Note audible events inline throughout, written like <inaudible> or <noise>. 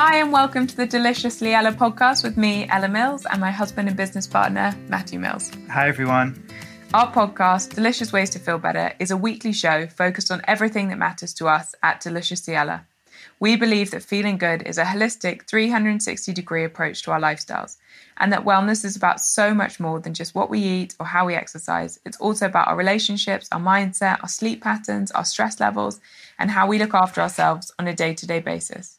Hi, and welcome to the Deliciously Ella podcast with me, Ella Mills, and my husband and business partner, Matthew Mills. Hi, everyone. Our podcast, Delicious Ways to Feel Better, is a weekly show focused on everything that matters to us at Deliciously Ella. We believe that feeling good is a holistic 360 degree approach to our lifestyles, and that wellness is about so much more than just what we eat or how we exercise. It's also about our relationships, our mindset, our sleep patterns, our stress levels, and how we look after ourselves on a day to day basis.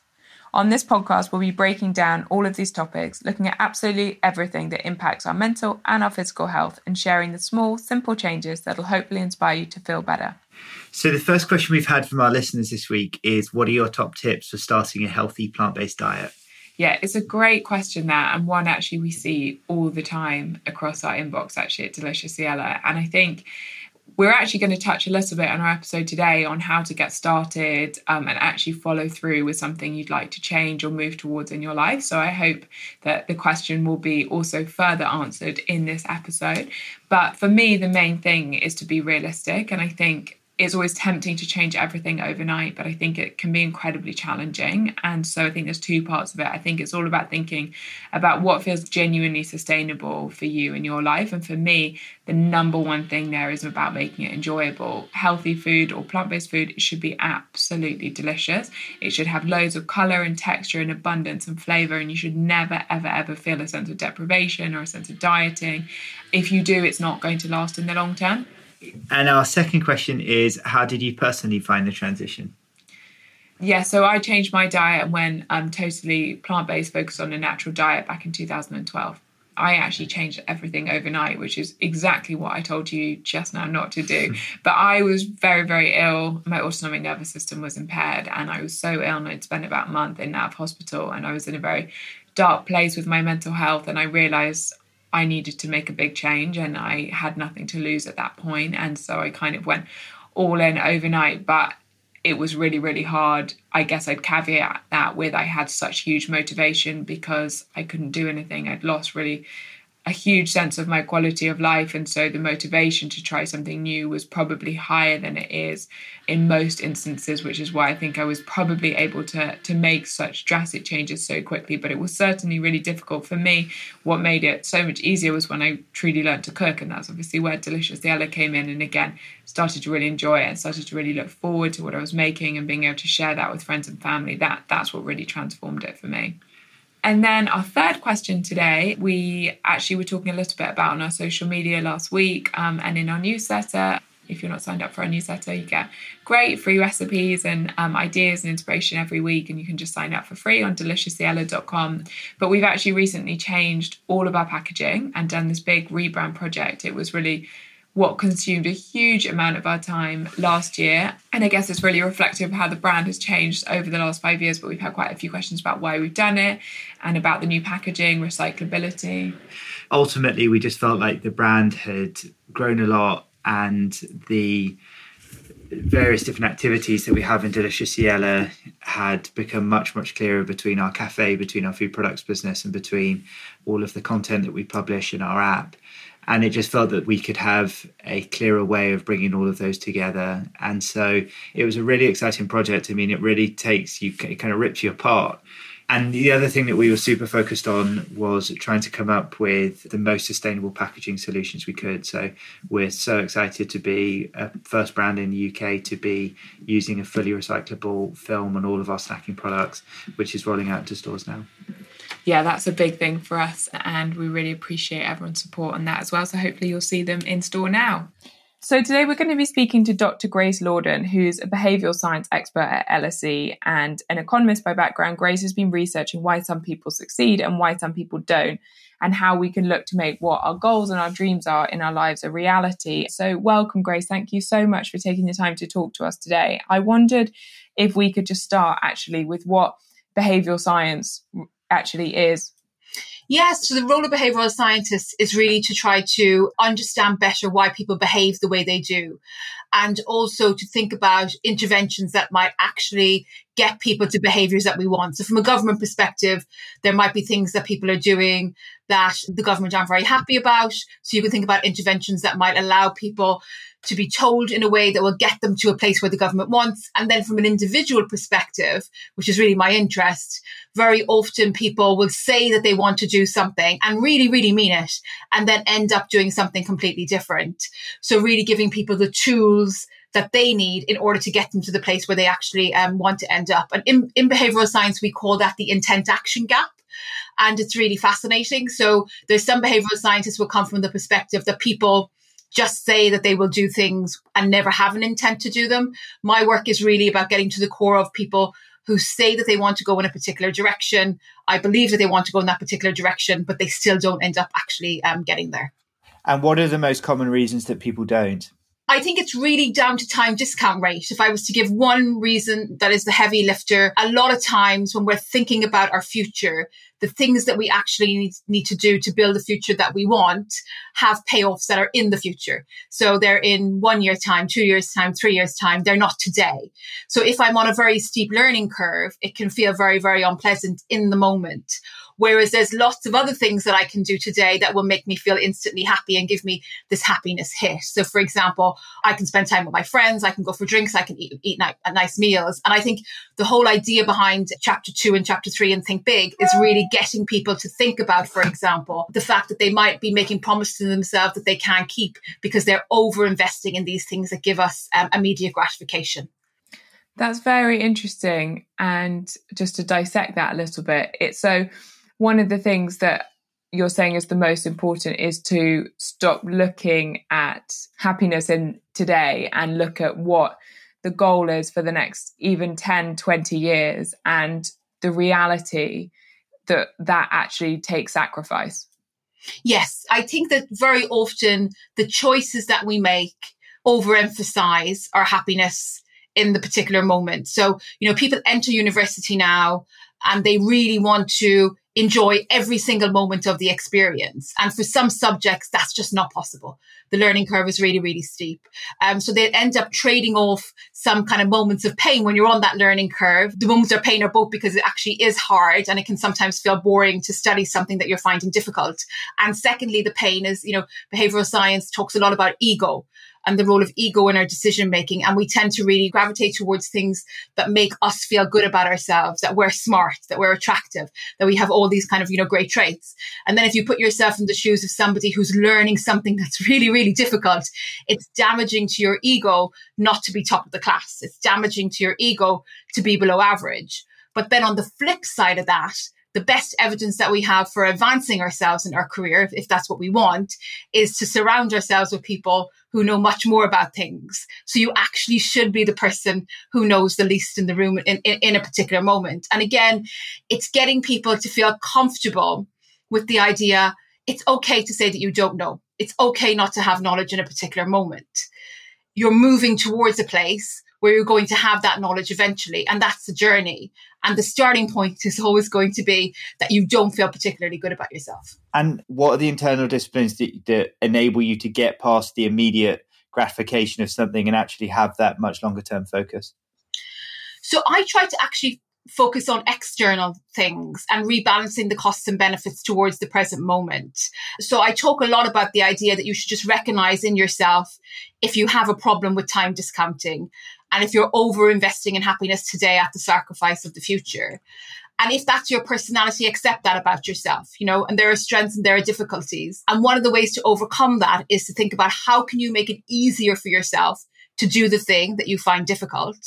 On this podcast, we'll be breaking down all of these topics, looking at absolutely everything that impacts our mental and our physical health, and sharing the small, simple changes that'll hopefully inspire you to feel better. So, the first question we've had from our listeners this week is What are your top tips for starting a healthy plant based diet? Yeah, it's a great question that, and one actually we see all the time across our inbox actually at Deliciously Ella. And I think we're actually going to touch a little bit on our episode today on how to get started um, and actually follow through with something you'd like to change or move towards in your life. So I hope that the question will be also further answered in this episode. But for me, the main thing is to be realistic. And I think it's always tempting to change everything overnight, but I think it can be incredibly challenging. And so I think there's two parts of it. I think it's all about thinking about what feels genuinely sustainable for you in your life. And for me, the number one thing there is about making it enjoyable. Healthy food or plant based food should be absolutely delicious. It should have loads of color and texture and abundance and flavor. And you should never, ever, ever feel a sense of deprivation or a sense of dieting. If you do, it's not going to last in the long term. And our second question is How did you personally find the transition? Yeah, so I changed my diet and went um, totally plant based, focused on a natural diet back in 2012. I actually changed everything overnight, which is exactly what I told you just now not to do. <laughs> but I was very, very ill. My autonomic nervous system was impaired, and I was so ill, and I'd spent about a month in and out of hospital, and I was in a very dark place with my mental health. And I realized I needed to make a big change and I had nothing to lose at that point. And so I kind of went all in overnight. But it was really, really hard. I guess I'd caveat that with I had such huge motivation because I couldn't do anything. I'd lost really a huge sense of my quality of life. And so the motivation to try something new was probably higher than it is in most instances, which is why I think I was probably able to, to make such drastic changes so quickly. But it was certainly really difficult for me. What made it so much easier was when I truly learned to cook. And that's obviously where Deliciously Ella came in. And again, started to really enjoy it and started to really look forward to what I was making and being able to share that with friends and family. That that's what really transformed it for me. And then our third question today, we actually were talking a little bit about on our social media last week um, and in our newsletter. If you're not signed up for our newsletter, you get great free recipes and um, ideas and inspiration every week, and you can just sign up for free on deliciouslyella.com. But we've actually recently changed all of our packaging and done this big rebrand project. It was really what consumed a huge amount of our time last year. And I guess it's really reflective of how the brand has changed over the last five years. But we've had quite a few questions about why we've done it and about the new packaging, recyclability. Ultimately, we just felt like the brand had grown a lot and the various different activities that we have in Deliciously Ella had become much, much clearer between our cafe, between our food products business, and between all of the content that we publish in our app and it just felt that we could have a clearer way of bringing all of those together and so it was a really exciting project i mean it really takes you it kind of rips you apart And the other thing that we were super focused on was trying to come up with the most sustainable packaging solutions we could. So we're so excited to be a first brand in the UK to be using a fully recyclable film on all of our snacking products, which is rolling out to stores now. Yeah, that's a big thing for us, and we really appreciate everyone's support on that as well. So hopefully you'll see them in store now. So today we're going to be speaking to Dr. Grace Lordan, who's a behavioural science expert at LSE and an economist by background. Grace has been researching why some people succeed and why some people don't, and how we can look to make what our goals and our dreams are in our lives a reality. So welcome, Grace. Thank you so much for taking the time to talk to us today. I wondered if we could just start actually with what behavioural science actually is Yes, so the role of behavioral scientists is really to try to understand better why people behave the way they do. And also to think about interventions that might actually get people to behaviors that we want. So from a government perspective, there might be things that people are doing that the government aren't very happy about. So you can think about interventions that might allow people to be told in a way that will get them to a place where the government wants. And then from an individual perspective, which is really my interest, very often people will say that they want to do something and really, really mean it, and then end up doing something completely different. So really giving people the tools that they need in order to get them to the place where they actually um, want to end up. And in, in behavioral science, we call that the intent action gap and it's really fascinating. So there's some behavioral scientists will come from the perspective that people just say that they will do things and never have an intent to do them. My work is really about getting to the core of people who say that they want to go in a particular direction. I believe that they want to go in that particular direction, but they still don't end up actually um, getting there. And what are the most common reasons that people don't? I think it's really down to time discount rate. If I was to give one reason that is the heavy lifter, a lot of times when we're thinking about our future, the things that we actually need, need to do to build the future that we want have payoffs that are in the future. So they're in one year's time, two years time, three years time. They're not today. So if I'm on a very steep learning curve, it can feel very, very unpleasant in the moment. Whereas there's lots of other things that I can do today that will make me feel instantly happy and give me this happiness hit. So, for example, I can spend time with my friends, I can go for drinks, I can eat, eat nice meals. And I think the whole idea behind chapter two and chapter three and Think Big is really getting people to think about, for example, the fact that they might be making promises to themselves that they can't keep because they're over investing in these things that give us um, immediate gratification. That's very interesting. And just to dissect that a little bit, it's so one of the things that you're saying is the most important is to stop looking at happiness in today and look at what the goal is for the next even 10 20 years and the reality that that actually takes sacrifice. Yes i think that very often the choices that we make overemphasize our happiness in the particular moment. So you know people enter university now and they really want to enjoy every single moment of the experience. And for some subjects, that's just not possible. The learning curve is really, really steep. Um, so they end up trading off some kind of moments of pain when you're on that learning curve. The moments of pain are both because it actually is hard and it can sometimes feel boring to study something that you're finding difficult. And secondly, the pain is, you know, behavioral science talks a lot about ego and the role of ego in our decision making. And we tend to really gravitate towards things that make us feel good about ourselves, that we're smart, that we're attractive, that we have all these kind of, you know, great traits. And then if you put yourself in the shoes of somebody who's learning something that's <laughs> really, really difficult, it's damaging to your ego not to be top of the class. It's damaging to your ego to be below average. But then on the flip side of that, the best evidence that we have for advancing ourselves in our career, if, if that's what we want, is to surround ourselves with people who know much more about things. So you actually should be the person who knows the least in the room in, in, in a particular moment. And again, it's getting people to feel comfortable with the idea it's okay to say that you don't know. It's okay not to have knowledge in a particular moment. You're moving towards a place where you're going to have that knowledge eventually. And that's the journey. And the starting point is always going to be that you don't feel particularly good about yourself. And what are the internal disciplines that, that enable you to get past the immediate gratification of something and actually have that much longer term focus? So I try to actually focus on external things and rebalancing the costs and benefits towards the present moment. So I talk a lot about the idea that you should just recognize in yourself if you have a problem with time discounting and if you're over investing in happiness today at the sacrifice of the future. And if that's your personality, accept that about yourself, you know, and there are strengths and there are difficulties. And one of the ways to overcome that is to think about how can you make it easier for yourself to do the thing that you find difficult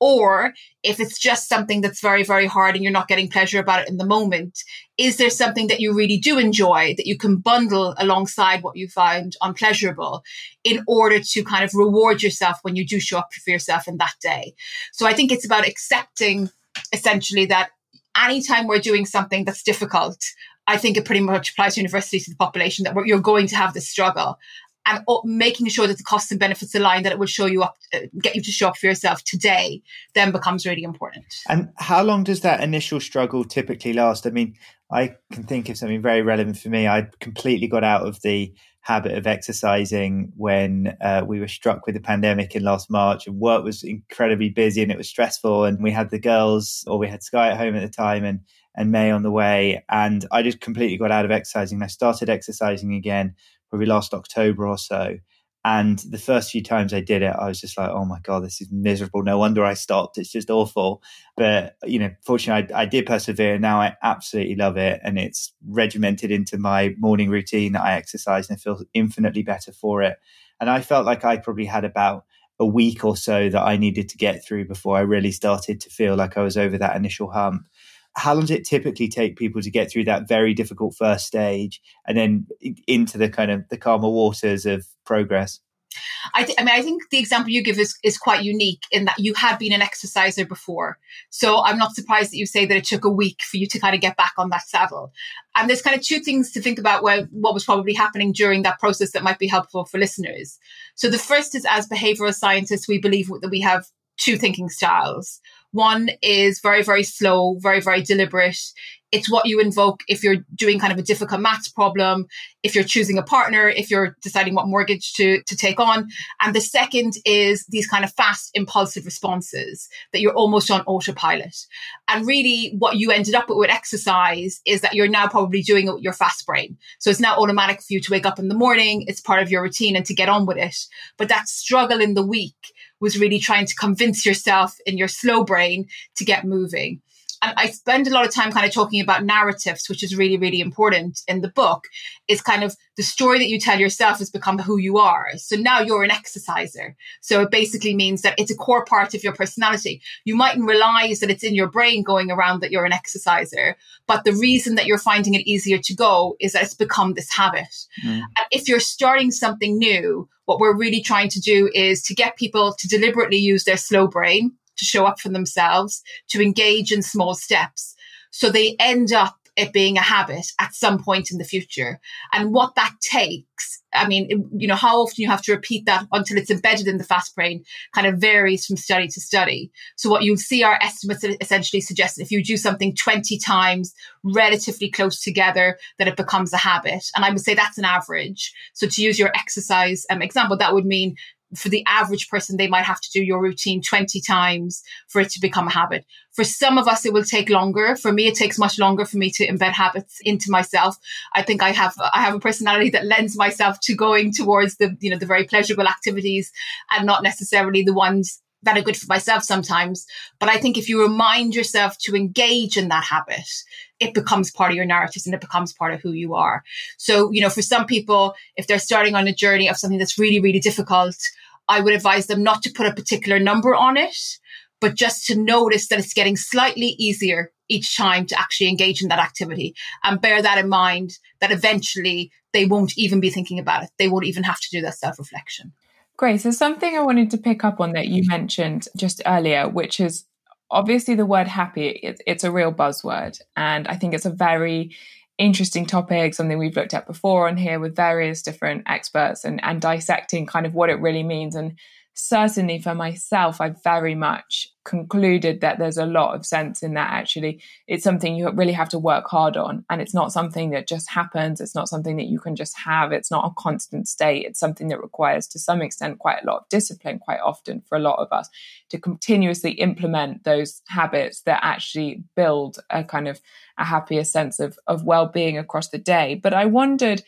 or if it's just something that's very, very hard and you're not getting pleasure about it in the moment, is there something that you really do enjoy that you can bundle alongside what you find unpleasurable in order to kind of reward yourself when you do show up for yourself in that day? So I think it's about accepting essentially that anytime we're doing something that's difficult, I think it pretty much applies to to the population that you're going to have this struggle and making sure that the costs and benefits align that it will show you up uh, get you to show up for yourself today then becomes really important. And how long does that initial struggle typically last? I mean i can think of something very relevant for me. I completely got out of the habit of exercising when uh, we were struck with the pandemic in last march and work was incredibly busy and it was stressful and we had the girls or we had Skye at home at the time and and may on the way and i just completely got out of exercising. I started exercising again probably last October or so. And the first few times I did it, I was just like, oh my God, this is miserable. No wonder I stopped. It's just awful. But, you know, fortunately, I, I did persevere. Now I absolutely love it. And it's regimented into my morning routine that I exercise and I feel infinitely better for it. And I felt like I probably had about a week or so that I needed to get through before I really started to feel like I was over that initial hump how long does it typically take people to get through that very difficult first stage and then into the kind of the calmer waters of progress? I, th- I, mean, I think the example you give is, is quite unique in that you had been an exerciser before. So I'm not surprised that you say that it took a week for you to kind of get back on that saddle. And there's kind of two things to think about where, what was probably happening during that process that might be helpful for listeners. So the first is as behavioral scientists, we believe that we have two thinking styles. One is very, very slow, very, very deliberate. It's what you invoke if you're doing kind of a difficult maths problem, if you're choosing a partner, if you're deciding what mortgage to, to take on. And the second is these kind of fast, impulsive responses that you're almost on autopilot. And really, what you ended up with with exercise is that you're now probably doing it with your fast brain. So it's now automatic for you to wake up in the morning, it's part of your routine and to get on with it. But that struggle in the week was really trying to convince yourself in your slow brain to get moving. And I spend a lot of time kind of talking about narratives, which is really, really important in the book. Is kind of the story that you tell yourself has become who you are. So now you're an exerciser. So it basically means that it's a core part of your personality. You mightn't realize that it's in your brain going around that you're an exerciser, but the reason that you're finding it easier to go is that it's become this habit. Mm. And if you're starting something new, what we're really trying to do is to get people to deliberately use their slow brain to show up for themselves, to engage in small steps. So they end up it being a habit at some point in the future. And what that takes, I mean, you know, how often you have to repeat that until it's embedded in the fast brain kind of varies from study to study. So what you'll see our estimates essentially suggest if you do something 20 times relatively close together, that it becomes a habit. And I would say that's an average. So to use your exercise um, example, that would mean for the average person, they might have to do your routine 20 times for it to become a habit. For some of us, it will take longer. For me, it takes much longer for me to embed habits into myself. I think I have, I have a personality that lends myself to going towards the, you know, the very pleasurable activities and not necessarily the ones that are good for myself sometimes. But I think if you remind yourself to engage in that habit, it becomes part of your narratives and it becomes part of who you are. So, you know, for some people, if they're starting on a journey of something that's really, really difficult, I would advise them not to put a particular number on it, but just to notice that it's getting slightly easier each time to actually engage in that activity and bear that in mind that eventually they won't even be thinking about it. They won't even have to do that self reflection. Great. So, something I wanted to pick up on that you mentioned just earlier, which is obviously the word happy, it, it's a real buzzword. And I think it's a very interesting topic, something we've looked at before on here with various different experts and, and dissecting kind of what it really means. And certainly for myself, I very much concluded that there's a lot of sense in that actually. It's something you really have to work hard on. And it's not something that just happens. It's not something that you can just have. It's not a constant state. It's something that requires, to some extent, quite a lot of discipline, quite often for a lot of us, to continuously implement those habits that actually build a kind of a happier sense of, of well being across the day. But I wondered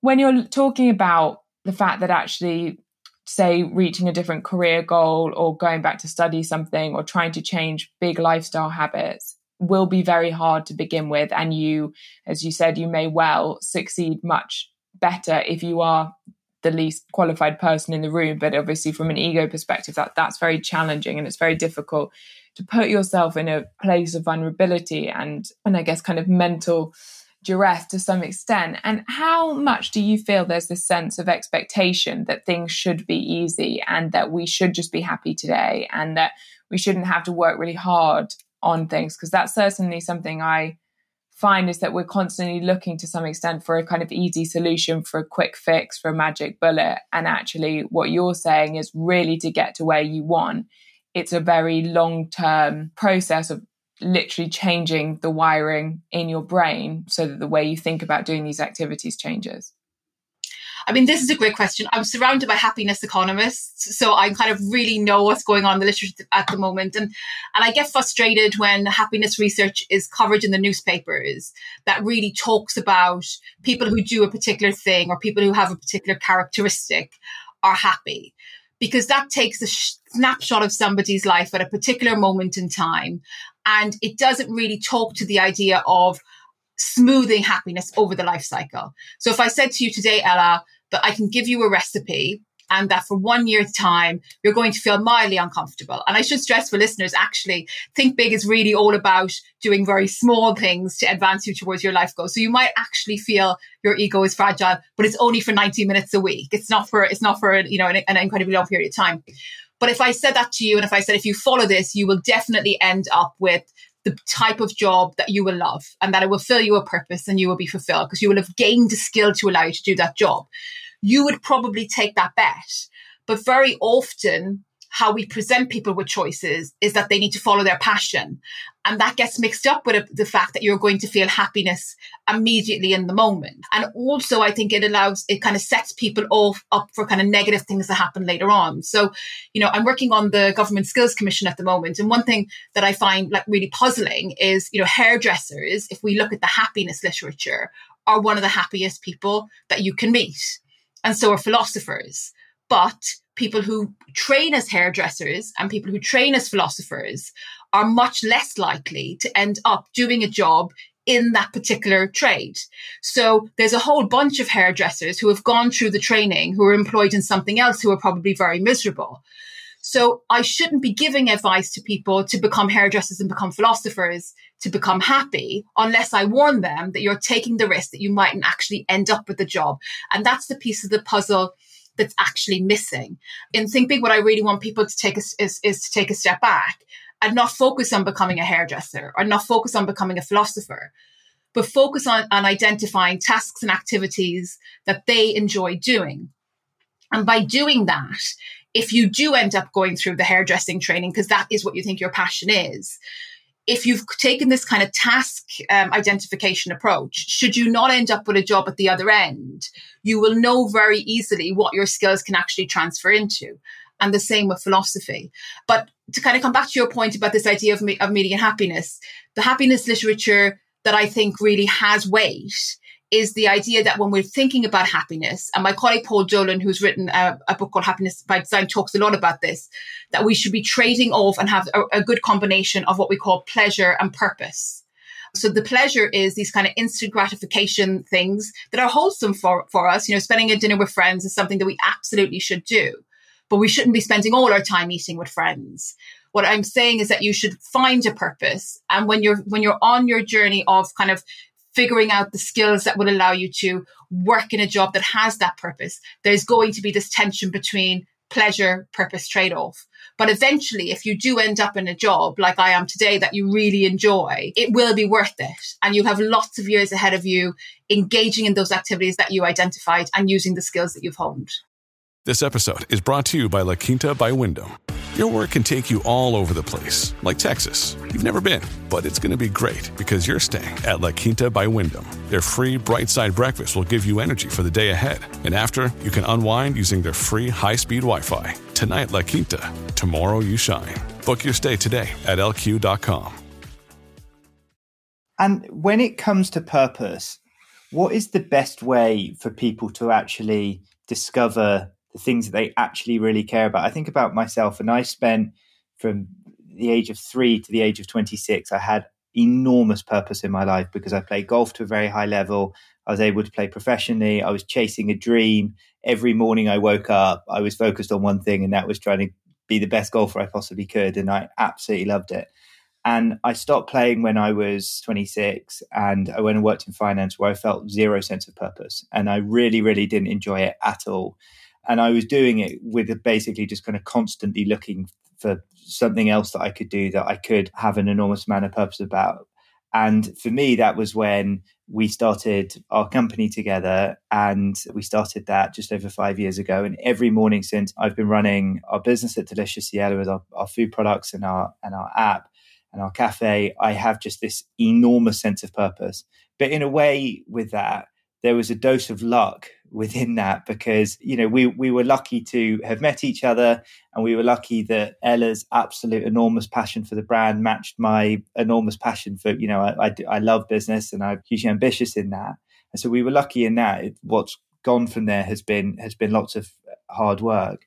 when you're talking about the fact that actually say reaching a different career goal or going back to study something or trying to change big lifestyle habits will be very hard to begin with. And you, as you said, you may well succeed much better if you are the least qualified person in the room. But obviously, from an ego perspective, that that's very challenging and it's very difficult to put yourself in a place of vulnerability and and I guess kind of mental duress to some extent. And how much do you feel there's this sense of expectation that things should be easy and that we should just be happy today and that we shouldn't have to work really hard on things? Because that's certainly something I find is that we're constantly looking to some extent for a kind of easy solution, for a quick fix, for a magic bullet. And actually, what you're saying is really to get to where you want. It's a very long term process of literally changing the wiring in your brain so that the way you think about doing these activities changes? I mean, this is a great question. I'm surrounded by happiness economists, so I kind of really know what's going on in the literature at the moment. And, and I get frustrated when happiness research is covered in the newspapers that really talks about people who do a particular thing or people who have a particular characteristic are happy because that takes a snapshot of somebody's life at a particular moment in time. And it doesn't really talk to the idea of smoothing happiness over the life cycle. So if I said to you today, Ella, that I can give you a recipe and that for one year's time, you're going to feel mildly uncomfortable. And I should stress for listeners, actually, Think Big is really all about doing very small things to advance you towards your life goal. So you might actually feel your ego is fragile, but it's only for 90 minutes a week. It's not for, it's not for, you know, an, an incredibly long period of time. But if I said that to you and if I said, if you follow this, you will definitely end up with the type of job that you will love and that it will fill you a purpose and you will be fulfilled because you will have gained a skill to allow you to do that job you would probably take that bet. But very often, how we present people with choices is that they need to follow their passion. And that gets mixed up with the fact that you're going to feel happiness immediately in the moment. And also, I think it allows, it kind of sets people off up for kind of negative things that happen later on. So, you know, I'm working on the Government Skills Commission at the moment. And one thing that I find like really puzzling is, you know, hairdressers, if we look at the happiness literature, are one of the happiest people that you can meet and so are philosophers. But people who train as hairdressers and people who train as philosophers are much less likely to end up doing a job in that particular trade. So there's a whole bunch of hairdressers who have gone through the training who are employed in something else who are probably very miserable. So I shouldn't be giving advice to people to become hairdressers and become philosophers to become happy unless I warn them that you're taking the risk that you mightn't actually end up with the job. And that's the piece of the puzzle that's actually missing. In Think Big, what I really want people to take is, is to take a step back and not focus on becoming a hairdresser or not focus on becoming a philosopher, but focus on, on identifying tasks and activities that they enjoy doing. And by doing that, if you do end up going through the hairdressing training, because that is what you think your passion is, if you've taken this kind of task um, identification approach, should you not end up with a job at the other end, you will know very easily what your skills can actually transfer into. And the same with philosophy. But to kind of come back to your point about this idea of, me- of meaning and happiness, the happiness literature that I think really has weight is the idea that when we're thinking about happiness, and my colleague Paul Dolan, who's written a, a, book called Happiness by Design, talks a lot about this, that we should be trading off and have a, a good combination of what we call pleasure and purpose. So the pleasure is these kind of instant gratification things that are wholesome for, for us. You know, spending a dinner with friends is something that we absolutely should do, but we shouldn't be spending all our time eating with friends. What I'm saying is that you should find a purpose. And when you're, when you're on your journey of kind of figuring out the skills that will allow you to work in a job that has that purpose, there's going to be this tension between pleasure purpose trade off. But eventually, if you do end up in a job like I am today that you really enjoy, it will be worth it. And you'll have lots of years ahead of you engaging in those activities that you identified and using the skills that you've honed. This episode is brought to you by La Quinta by Wyndham. Your work can take you all over the place, like Texas. You've never been, but it's going to be great because you're staying at La Quinta by Wyndham. Their free bright side breakfast will give you energy for the day ahead. And after, you can unwind using their free high speed Wi Fi. Tonight, La Quinta. Tomorrow, you shine. Book your stay today at lq.com. And when it comes to purpose, what is the best way for people to actually discover the things that they actually really care about. I think about myself, and I spent from the age of three to the age of 26, I had enormous purpose in my life because I played golf to a very high level. I was able to play professionally. I was chasing a dream. Every morning I woke up, I was focused on one thing, and that was trying to be the best golfer I possibly could. And I absolutely loved it. And I stopped playing when I was 26 and I went and worked in finance where I felt zero sense of purpose. And I really, really didn't enjoy it at all. And I was doing it with basically just kind of constantly looking for something else that I could do that I could have an enormous amount of purpose about. And for me, that was when we started our company together and we started that just over five years ago. And every morning since I've been running our business at Deliciously Ella with our, our food products and our and our app and our cafe, I have just this enormous sense of purpose. But in a way, with that, there was a dose of luck within that because you know we we were lucky to have met each other and we were lucky that Ella's absolute enormous passion for the brand matched my enormous passion for you know I, I, I love business and I'm hugely ambitious in that and so we were lucky in that what's gone from there has been has been lots of hard work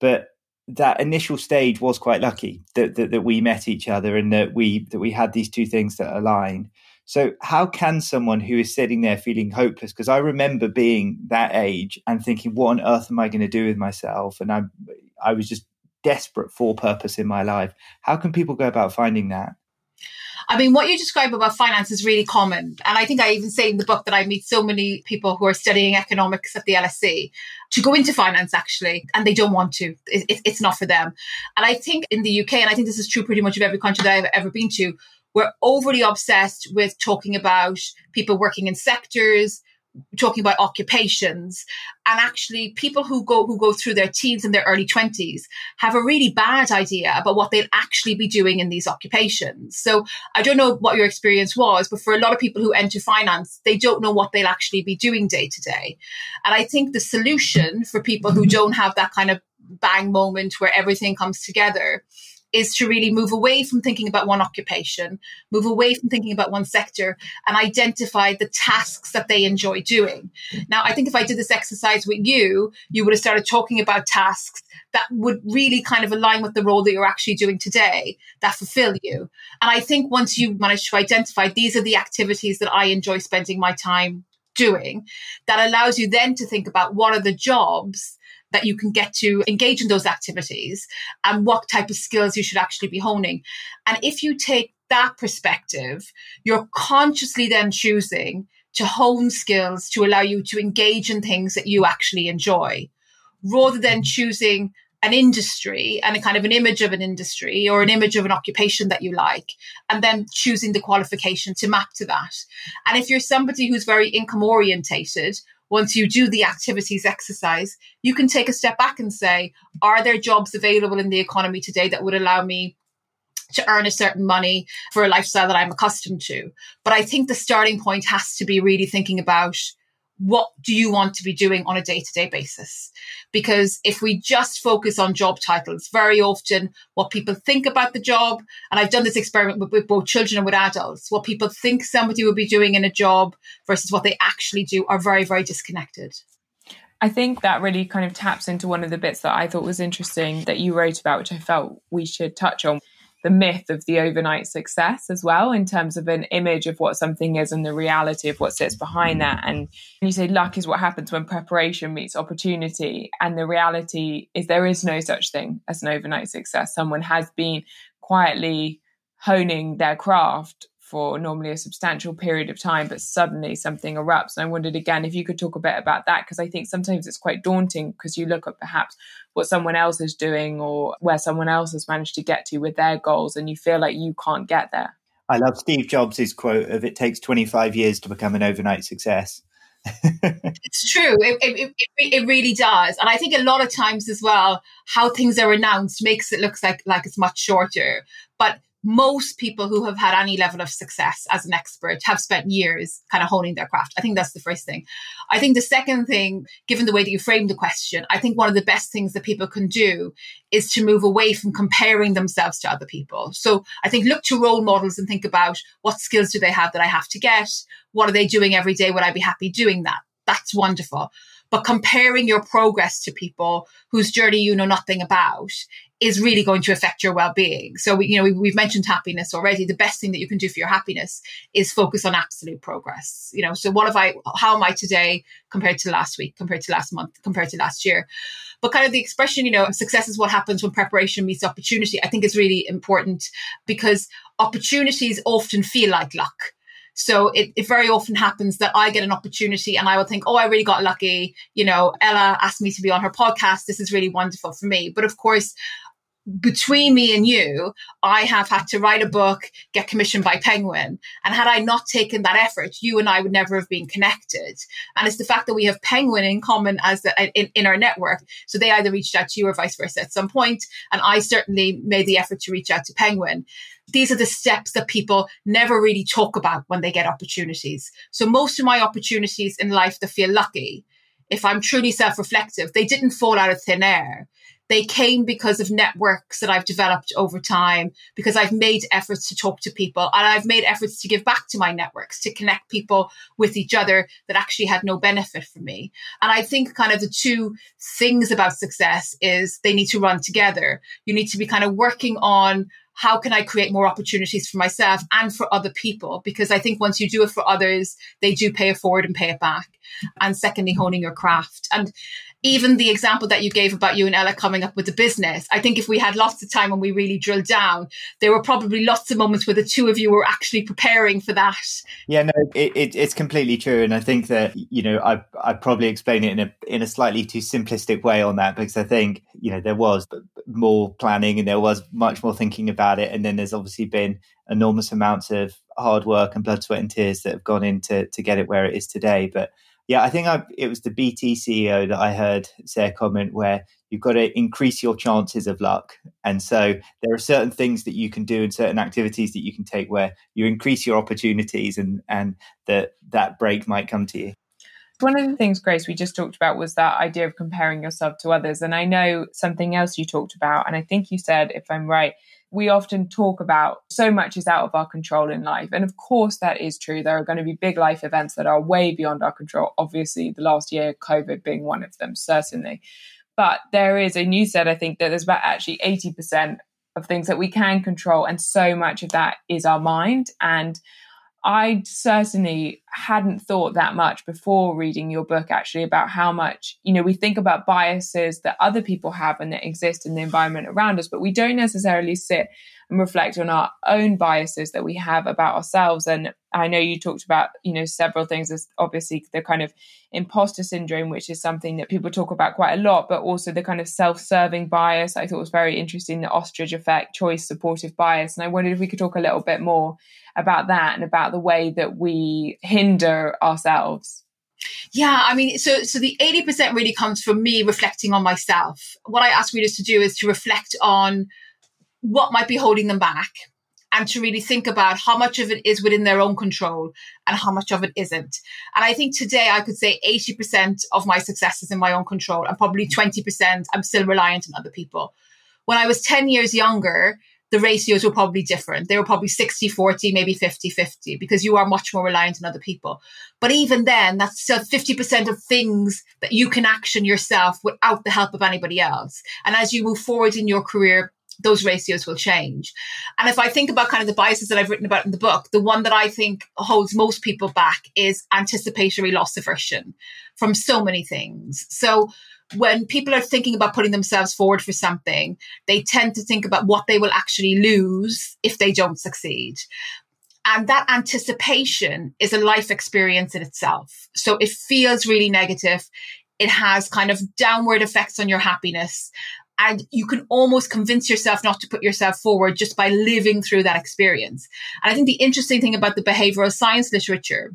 but that initial stage was quite lucky that, that, that we met each other and that we that we had these two things that aligned. So how can someone who is sitting there feeling hopeless? Because I remember being that age and thinking, what on earth am I going to do with myself? And I I was just desperate for purpose in my life. How can people go about finding that? I mean, what you describe about finance is really common. And I think I even say in the book that I meet so many people who are studying economics at the LSE to go into finance actually, and they don't want to. It, it, it's not for them. And I think in the UK, and I think this is true pretty much of every country that I've ever been to, we're overly obsessed with talking about people working in sectors talking about occupations. And actually people who go who go through their teens and their early 20s have a really bad idea about what they'll actually be doing in these occupations. So i don't know what your experience was but for a lot of people who enter finance they don't know what they'll actually be doing day to day. And i think the solution for people who don't have that kind of bang moment where everything comes together is to really move away from thinking about one occupation, move away from thinking about one sector, and identify the tasks that they enjoy doing. Now, I think if I did this exercise with you, you would have started talking about tasks that would really kind of align with the role that you're actually doing today that fulfill you. And I think once you manage to identify these are the activities that I enjoy spending my time doing, that allows you then to think about what are the jobs that you can get to engage in those activities and what type of skills you should actually be honing. And if you take that perspective, you're consciously then choosing to hone skills to allow you to engage in things that you actually enjoy rather than mm-hmm. choosing an industry and a kind of an image of an industry or an image of an occupation that you like, and then choosing the qualification to map to that. And if you're somebody who's very income orientated, once you do the activities exercise, you can take a step back and say, are there jobs available in the economy today that would allow me to earn a certain money for a lifestyle that I'm accustomed to? But I think the starting point has to be really thinking about what do you want to be doing on a day to day basis? Because if we just focus on job titles, very often what people think about the job, and I've done this experiment with, with, both children and with adults, what people think somebody will be doing in a job versus what they actually do are very, very disconnected. I think that really kind of taps into one of the bits that I thought was interesting that you wrote about, which I felt we should touch on the myth of the overnight success as well in terms of an image of what something is and the reality of what sits behind that. And you say luck is what happens when preparation meets opportunity and the reality is there is no such thing as an overnight success. Someone has been quietly honing their craft for normally a substantial period of time, but suddenly something erupts. And I wondered again if you could talk a bit about that, because I think sometimes it's quite daunting because you look at perhaps what someone else is doing or where someone else has managed to get to with their goals, and you feel like you can't get there. I love Steve Jobs' quote of it takes 25 years to become an overnight success. <laughs> it's true. It, it, it, it, really does. And I think a lot of times as well, how things are announced makes it look like, like it's much shorter. But most people who have had any level of success as an expert have spent years kind of honing their craft. I think that's the first thing. I think the second thing, given the way that you framed the question, I think one of the best things that people can do is to move away from comparing themselves to other people. So I think look to role models and think about what skills do they have that I have to get? What are they doing every day? Would I be happy doing that? That's wonderful. But comparing your progress to people whose journey you know nothing about is really going to affect your well-being. So we, you know, we, have mentioned happiness already. The best thing that you can do for your happiness is focus on absolute progress. You know, so what have I? How am I today compared to last week? Compared to last month? Compared to last year? But kind of the expression, you know, success is what happens when preparation meets opportunity. I think is really important because opportunities often feel like luck. So it, it, very often happens that I get an opportunity and I will think, oh, I really got lucky. You know, Ella asked me to be on her podcast. This is really wonderful for me. But of course, between me and you, I have had to write a book, get commissioned by Penguin. And had I not taken that effort, you and I would never have been connected. And it's the fact that we have Penguin in common as the, in, in our network. So they either reached out to you or vice versa at some point. And I certainly made the effort to reach out to Penguin. These are the steps that people never really talk about when they get opportunities. So most of my opportunities in life that feel lucky, if I'm truly self reflective, they didn't fall out of thin air they came because of networks that I've developed over time, because I've made efforts to talk to people and I've made efforts to give back to my networks, to connect people with each other that actually had no benefit for me. And I think kind of the two things about success is they need to run together. You need to be kind of working on how can I create more opportunities for myself and for other people? Because I think once you do it for others, they do pay it forward and pay it back. And secondly, honing your craft. And even the example that you gave about you and Ella coming up with the business, I think if we had lots of time and we really drilled down, there were probably lots of moments where the two of you were actually preparing for that. Yeah, no, it, it, it's completely true, and I think that you know I I probably explain it in a in a slightly too simplistic way on that because I think you know there was more planning and there was much more thinking about it, and then there's obviously been enormous amounts of hard work and blood, sweat, and tears that have gone into to get it where it is today, but yeah, I think I, it was the BT CEO that I heard say a comment where you've got to increase your chances of luck. And so there are certain things that you can do and certain activities that you can take where you increase your opportunities and, and that that break might come to you. One of the things, Grace, we just talked about was that idea of comparing yourself to others. And I know something else you talked about, and I think you said, if I'm right, we often talk about so much is out of our control in life. And of course, that is true. There are going to be big life events that are way beyond our control. Obviously, the last year, COVID being one of them, certainly. But there is, and you said, I think that there's about actually 80% of things that we can control. And so much of that is our mind. And I certainly hadn't thought that much before reading your book, actually, about how much, you know, we think about biases that other people have and that exist in the environment around us, but we don't necessarily sit and reflect on our own biases that we have about ourselves. And I know you talked about, you know, several things as obviously the kind of imposter syndrome, which is something that people talk about quite a lot, but also the kind of self serving bias. I thought was very interesting the ostrich effect, choice supportive bias. And I wondered if we could talk a little bit more about that and about the way that we hinder ourselves. Yeah, I mean, so so the 80% really comes from me reflecting on myself. What I ask readers to do is to reflect on what might be holding them back and to really think about how much of it is within their own control and how much of it isn't. And I think today I could say 80% of my success is in my own control and probably 20% I'm still reliant on other people. When I was 10 years younger, the ratios were probably different. They were probably 60 40, maybe 50 50, because you are much more reliant on other people. But even then, that's still 50% of things that you can action yourself without the help of anybody else. And as you move forward in your career, those ratios will change. And if I think about kind of the biases that I've written about in the book, the one that I think holds most people back is anticipatory loss aversion from so many things. So when people are thinking about putting themselves forward for something, they tend to think about what they will actually lose if they don't succeed. And that anticipation is a life experience in itself. So it feels really negative. It has kind of downward effects on your happiness and you can almost convince yourself not to put yourself forward just by living through that experience. And I think the interesting thing about the behavioral science literature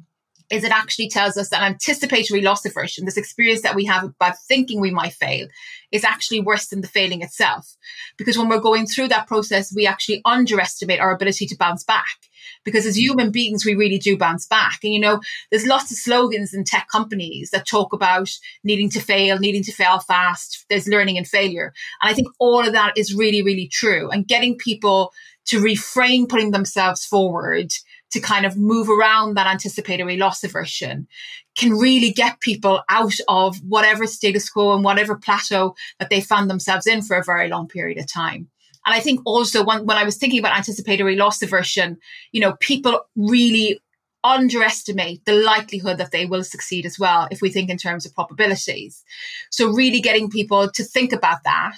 is it actually tells us that anticipatory loss aversion, this experience that we have about thinking we might fail, is actually worse than the failing itself. Because when we're going through that process, we actually underestimate our ability to bounce back. because as human beings, we really do bounce back. And, you know, there's lots of slogans in tech companies that talk about needing to fail, needing to fail fast. There's learning and failure. And I think all of that is really, really true. And getting people to reframe putting themselves forward to kind of move around that anticipatory loss aversion can really get people out of whatever status quo and whatever plateau that they found themselves in for a very long period of time. And I think also when, when I was thinking about anticipatory loss aversion, you know, people really underestimate the likelihood that they will succeed as well if we think in terms of probabilities. So really getting people to think about that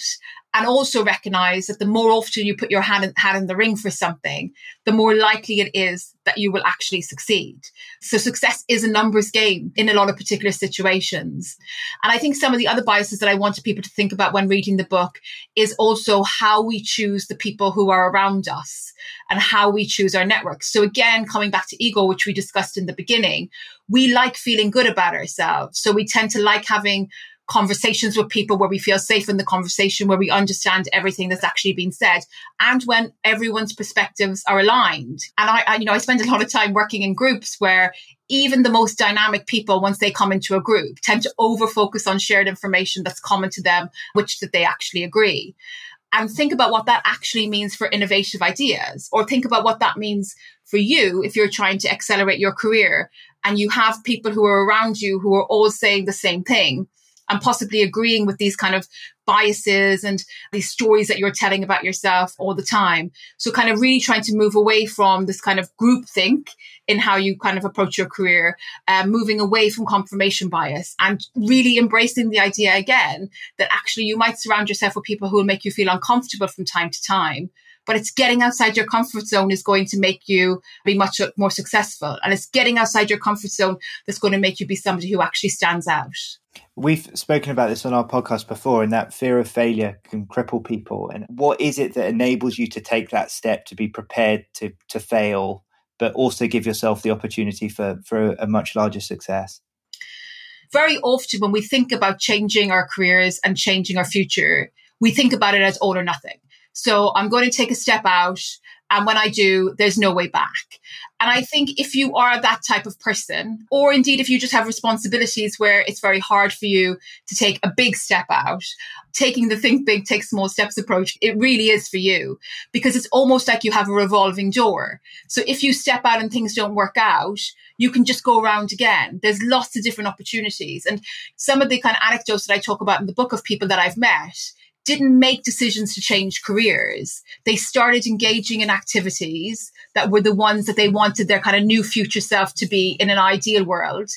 and also recognize that the more often you put your hand in, hand in the ring for something, the more likely it is that you will actually succeed. So success is a numbers game in a lot of particular situations. And I think some of the other biases that I wanted people to think about when reading the book is also how we choose the people who are around us and how we choose our networks. So again, coming back to ego, which we discussed in the beginning, we like feeling good about ourselves. So we tend to like having conversations with people where we feel safe in the conversation, where we understand everything that's actually been said, and when everyone's perspectives are aligned. And I, I, you know, I spend a lot of time working in groups where even the most dynamic people, once they come into a group, tend to over focus on shared information that's common to them, which that they actually agree. And think about what that actually means for innovative ideas, or think about what that means for you if you're trying to accelerate your career and you have people who are around you who are all saying the same thing and possibly agreeing with these kind of biases and these stories that you're telling about yourself all the time. So kind of really trying to move away from this kind of group think in how you kind of approach your career, uh, moving away from confirmation bias and really embracing the idea again that actually you might surround yourself with people who will make you feel uncomfortable from time to time but it's getting outside your comfort zone is going to make you be much more successful. And it's getting outside your comfort zone that's going to make you be somebody who actually stands out. We've spoken about this on our podcast before, and that fear of failure can cripple people. And what is it that enables you to take that step to be prepared to to fail, but also give yourself the opportunity for for a much larger success? Very often, when we think about changing our careers and changing our future, we think about it as all or nothing. So I'm going to take a step out. And when I do, there's no way back. And I think if you are that type of person, or indeed if you just have responsibilities where it's very hard for you to take a big step out, taking the think big, take small steps approach, it really is for you because it's almost like you have a revolving door. So if you step out and things don't work out, you can just go around again. There's lots of different opportunities. And some of the kind of anecdotes that I talk about in the book of people that I've met didn't make decisions to change careers. They started engaging in activities that were the ones that they wanted their kind of new future self to be in an ideal world.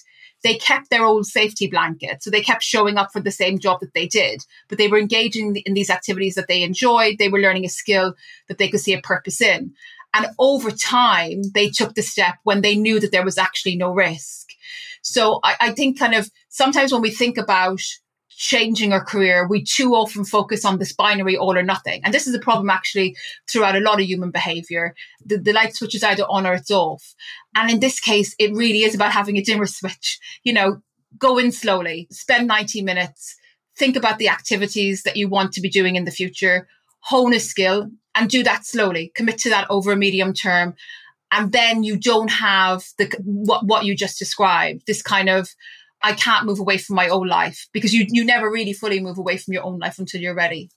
They kept their old safety blanket. So they kept showing up for the same job that they did, but they were engaging in these activities that they enjoyed. They were learning a skill that they could see a purpose in. And over time, they took the step when they knew that there was actually no risk. So I, I think kind of sometimes when we think about changing our career, we too often focus on this binary all or nothing. And this is a problem actually throughout a lot of human behavior. The, the light switch is either on or it's off. And in this case, it really is about having a dimmer switch. You know, go in slowly, spend 90 minutes, think about the activities that you want to be doing in the future, hone a skill and do that slowly. Commit to that over a medium term. And then you don't have the what, what you just described, this kind of I can't move away from my own life because you you never really fully move away from your own life until you're ready.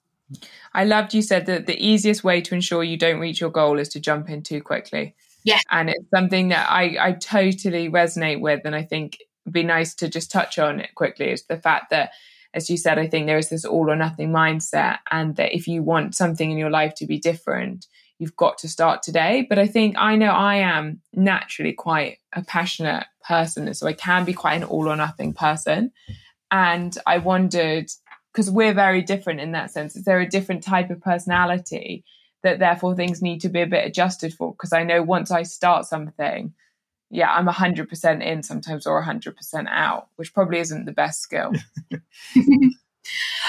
I loved you said that the easiest way to ensure you don't reach your goal is to jump in too quickly. Yeah. And it's something that I, I totally resonate with and I think would be nice to just touch on it quickly is the fact that as you said, I think there is this all or nothing mindset and that if you want something in your life to be different, you've got to start today. But I think I know I am naturally quite a passionate person. So I can be quite an all or nothing person. And I wondered, because we're very different in that sense, is there a different type of personality that therefore things need to be a bit adjusted for? Because I know once I start something, yeah, I'm 100% in sometimes or 100% out, which probably isn't the best skill. <laughs>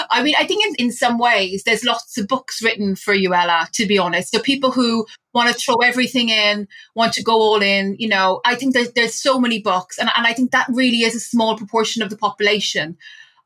I mean, I think in, in some ways there's lots of books written for you, Ella, to be honest. So people who want to throw everything in, want to go all in, you know, I think there's, there's so many books. And, and I think that really is a small proportion of the population.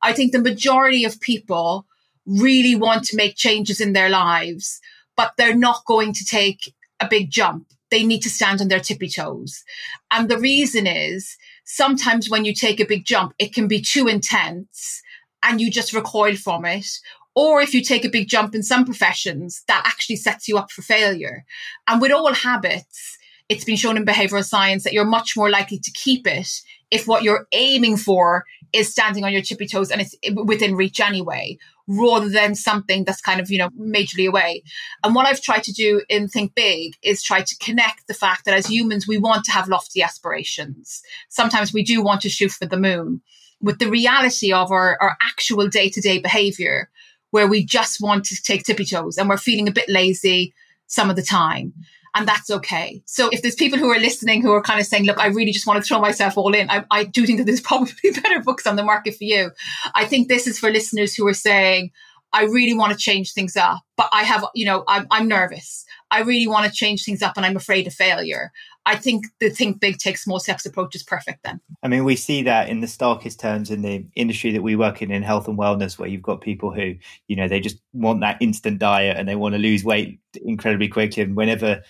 I think the majority of people really want to make changes in their lives, but they're not going to take a big jump. they need to stand on their tippy toes. And the reason is sometimes when you take a big jump, it can be too intense and you just recoil from it. Or if you take a big jump in some professions, that actually sets you up for failure. And with all habits, it's been shown in behavioral science that you're much more likely to keep it if what you're aiming for is standing on your tippy toes and it's within reach anyway, rather than something that's kind of, you know, majorly away. And what I've tried to do in Think Big is try to connect the fact that as humans, we want to have lofty aspirations. Sometimes we do want to shoot for the moon with the reality of our, our actual day to day behavior, where we just want to take tippy toes and we're feeling a bit lazy some of the time and that's okay. So if there's people who are listening who are kind of saying, look, I really just want to throw myself all in, I, I do think that there's <laughs> probably better books on the market for you. I think this is for listeners who are saying, I really want to change things up, but I have, you know, I'm, I'm nervous. I really want to change things up and I'm afraid of failure. I think the think big, take small steps approach is perfect then. I mean, we see that in the starkest terms in the industry that we work in, in health and wellness, where you've got people who, you know, they just want that instant diet and they want to lose weight incredibly quickly. And whenever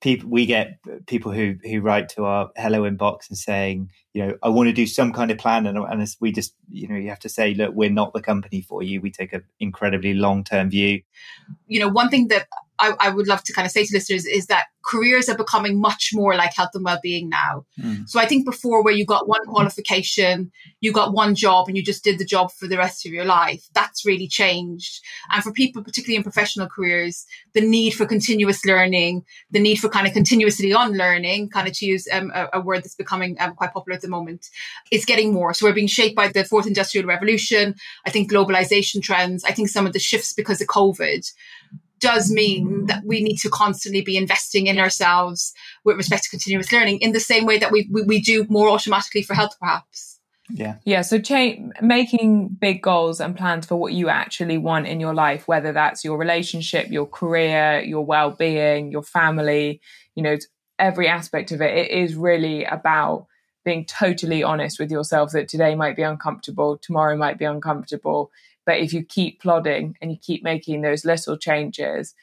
people we get people who who write to our hello inbox and saying you know i want to do some kind of plan and, and we just you know you have to say look we're not the company for you we take an incredibly long term view you know one thing that I, I, would love to kind of say to listeners is that careers are becoming much more like health and well-being now. Mm. So I think before where you got one qualification, you got one job and you just did the job for the rest of your life, that's really changed. And for people, particularly in professional careers, the need for continuous learning, the need for kind of continuously on learning, kind of to use um, a, a, word that's becoming um, quite popular at the moment, is getting more. So we're being shaped by the fourth industrial revolution. I think globalization trends. I think some of the shifts because of COVID does mean that we need to constantly be investing in ourselves with respect to continuous learning in the same way that we, we, we do more automatically for health, perhaps. Yeah. Yeah. So cha- making big goals and plans for what you actually want in your life, whether that's your relationship, your career, your well being, your family, you know, every aspect of it, it is really about being totally honest with yourself that today might be uncomfortable, tomorrow might be uncomfortable, but if you keep plodding and you keep making those little changes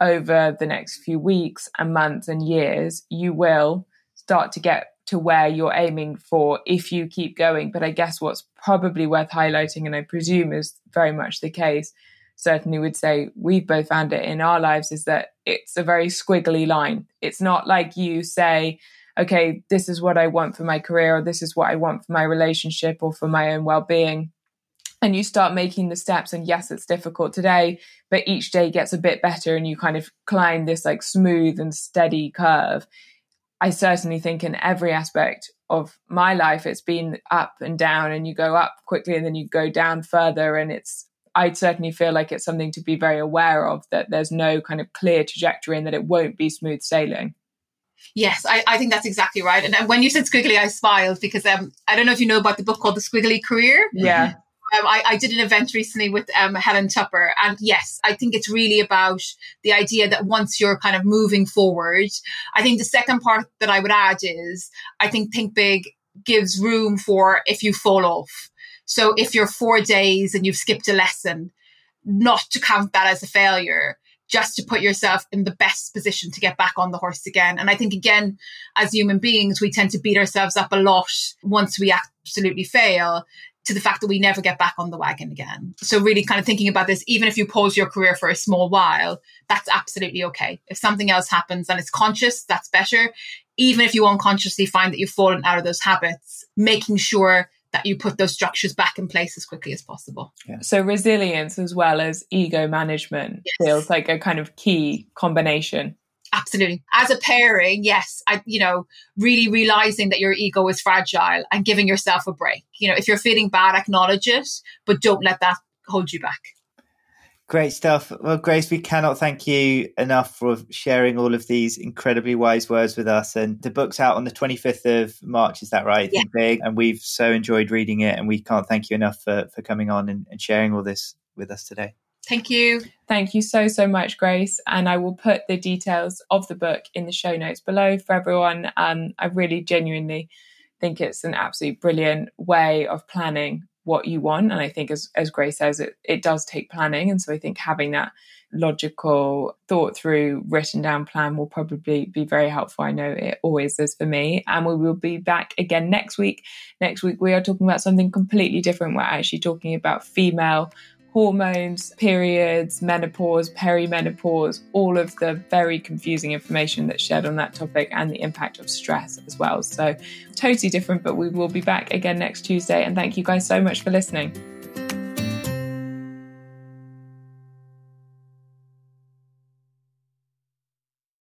over the next few weeks and months and years, you will start to get to where you're aiming for if you keep going. But I guess what's probably worth highlighting, and I presume is very much the case, certainly would say we've both found it in our lives, is that it's a very squiggly line. It's not like you say, okay, this is what I want for my career, or this is what I want for my relationship or for my own well being and you start making the steps and yes it's difficult today but each day gets a bit better and you kind of climb this like smooth and steady curve i certainly think in every aspect of my life it's been up and down and you go up quickly and then you go down further and it's i certainly feel like it's something to be very aware of that there's no kind of clear trajectory and that it won't be smooth sailing Yes, I, I think that's exactly right. And, and when you said squiggly, I smiled because um, I don't know if you know about the book called The Squiggly Career. Yeah. Um, I, I, did an event recently with um, Helen Tupper, and yes, I think it's really about the idea that once you're kind of moving forward, I think the second part that I would add is I think Think Big gives room for if you fall off. So if you're four days and you've skipped a lesson, not to count that as a failure, just to put yourself in the best position to get back on the horse again. And I think, again, as human beings, we tend to beat ourselves up a lot once we absolutely fail to the fact that we never get back on the wagon again. So really kind of thinking about this, even if you pause your career for a small while, that's absolutely okay. If something else happens and it's conscious, that's better. Even if you unconsciously find that you've fallen out of those habits, making sure that you put those structures back in place as quickly as possible. Yeah. So resilience as well as ego management yes. feels like a kind of key combination. Absolutely. As a pairing, yes, I, you know, really realizing that your ego is fragile and giving yourself a break. You know, if you're feeling bad, acknowledge it, but don't let that hold you back. Great stuff. Well, Grace, we cannot thank you enough for sharing all of these incredibly wise words with us. And the book's out on the 25th of March, is that right? Yeah. Big. And we've so enjoyed reading it. And we can't thank you enough for, for coming on and, and sharing all this with us today. Thank you. Thank you so, so much, Grace. And I will put the details of the book in the show notes below for everyone. Um, I really genuinely think it's an absolutely brilliant way of planning what you want. And I think, as, as Grace says, it, it does take planning. And so I think having that logical, thought through, written down plan will probably be very helpful. I know it always is for me. And we will be back again next week. Next week, we are talking about something completely different. We're actually talking about female hormones, periods, menopause, perimenopause, all of the very confusing information that's shared on that topic and the impact of stress as well. So, totally different, but we will be back again next Tuesday. And thank you guys so much for listening.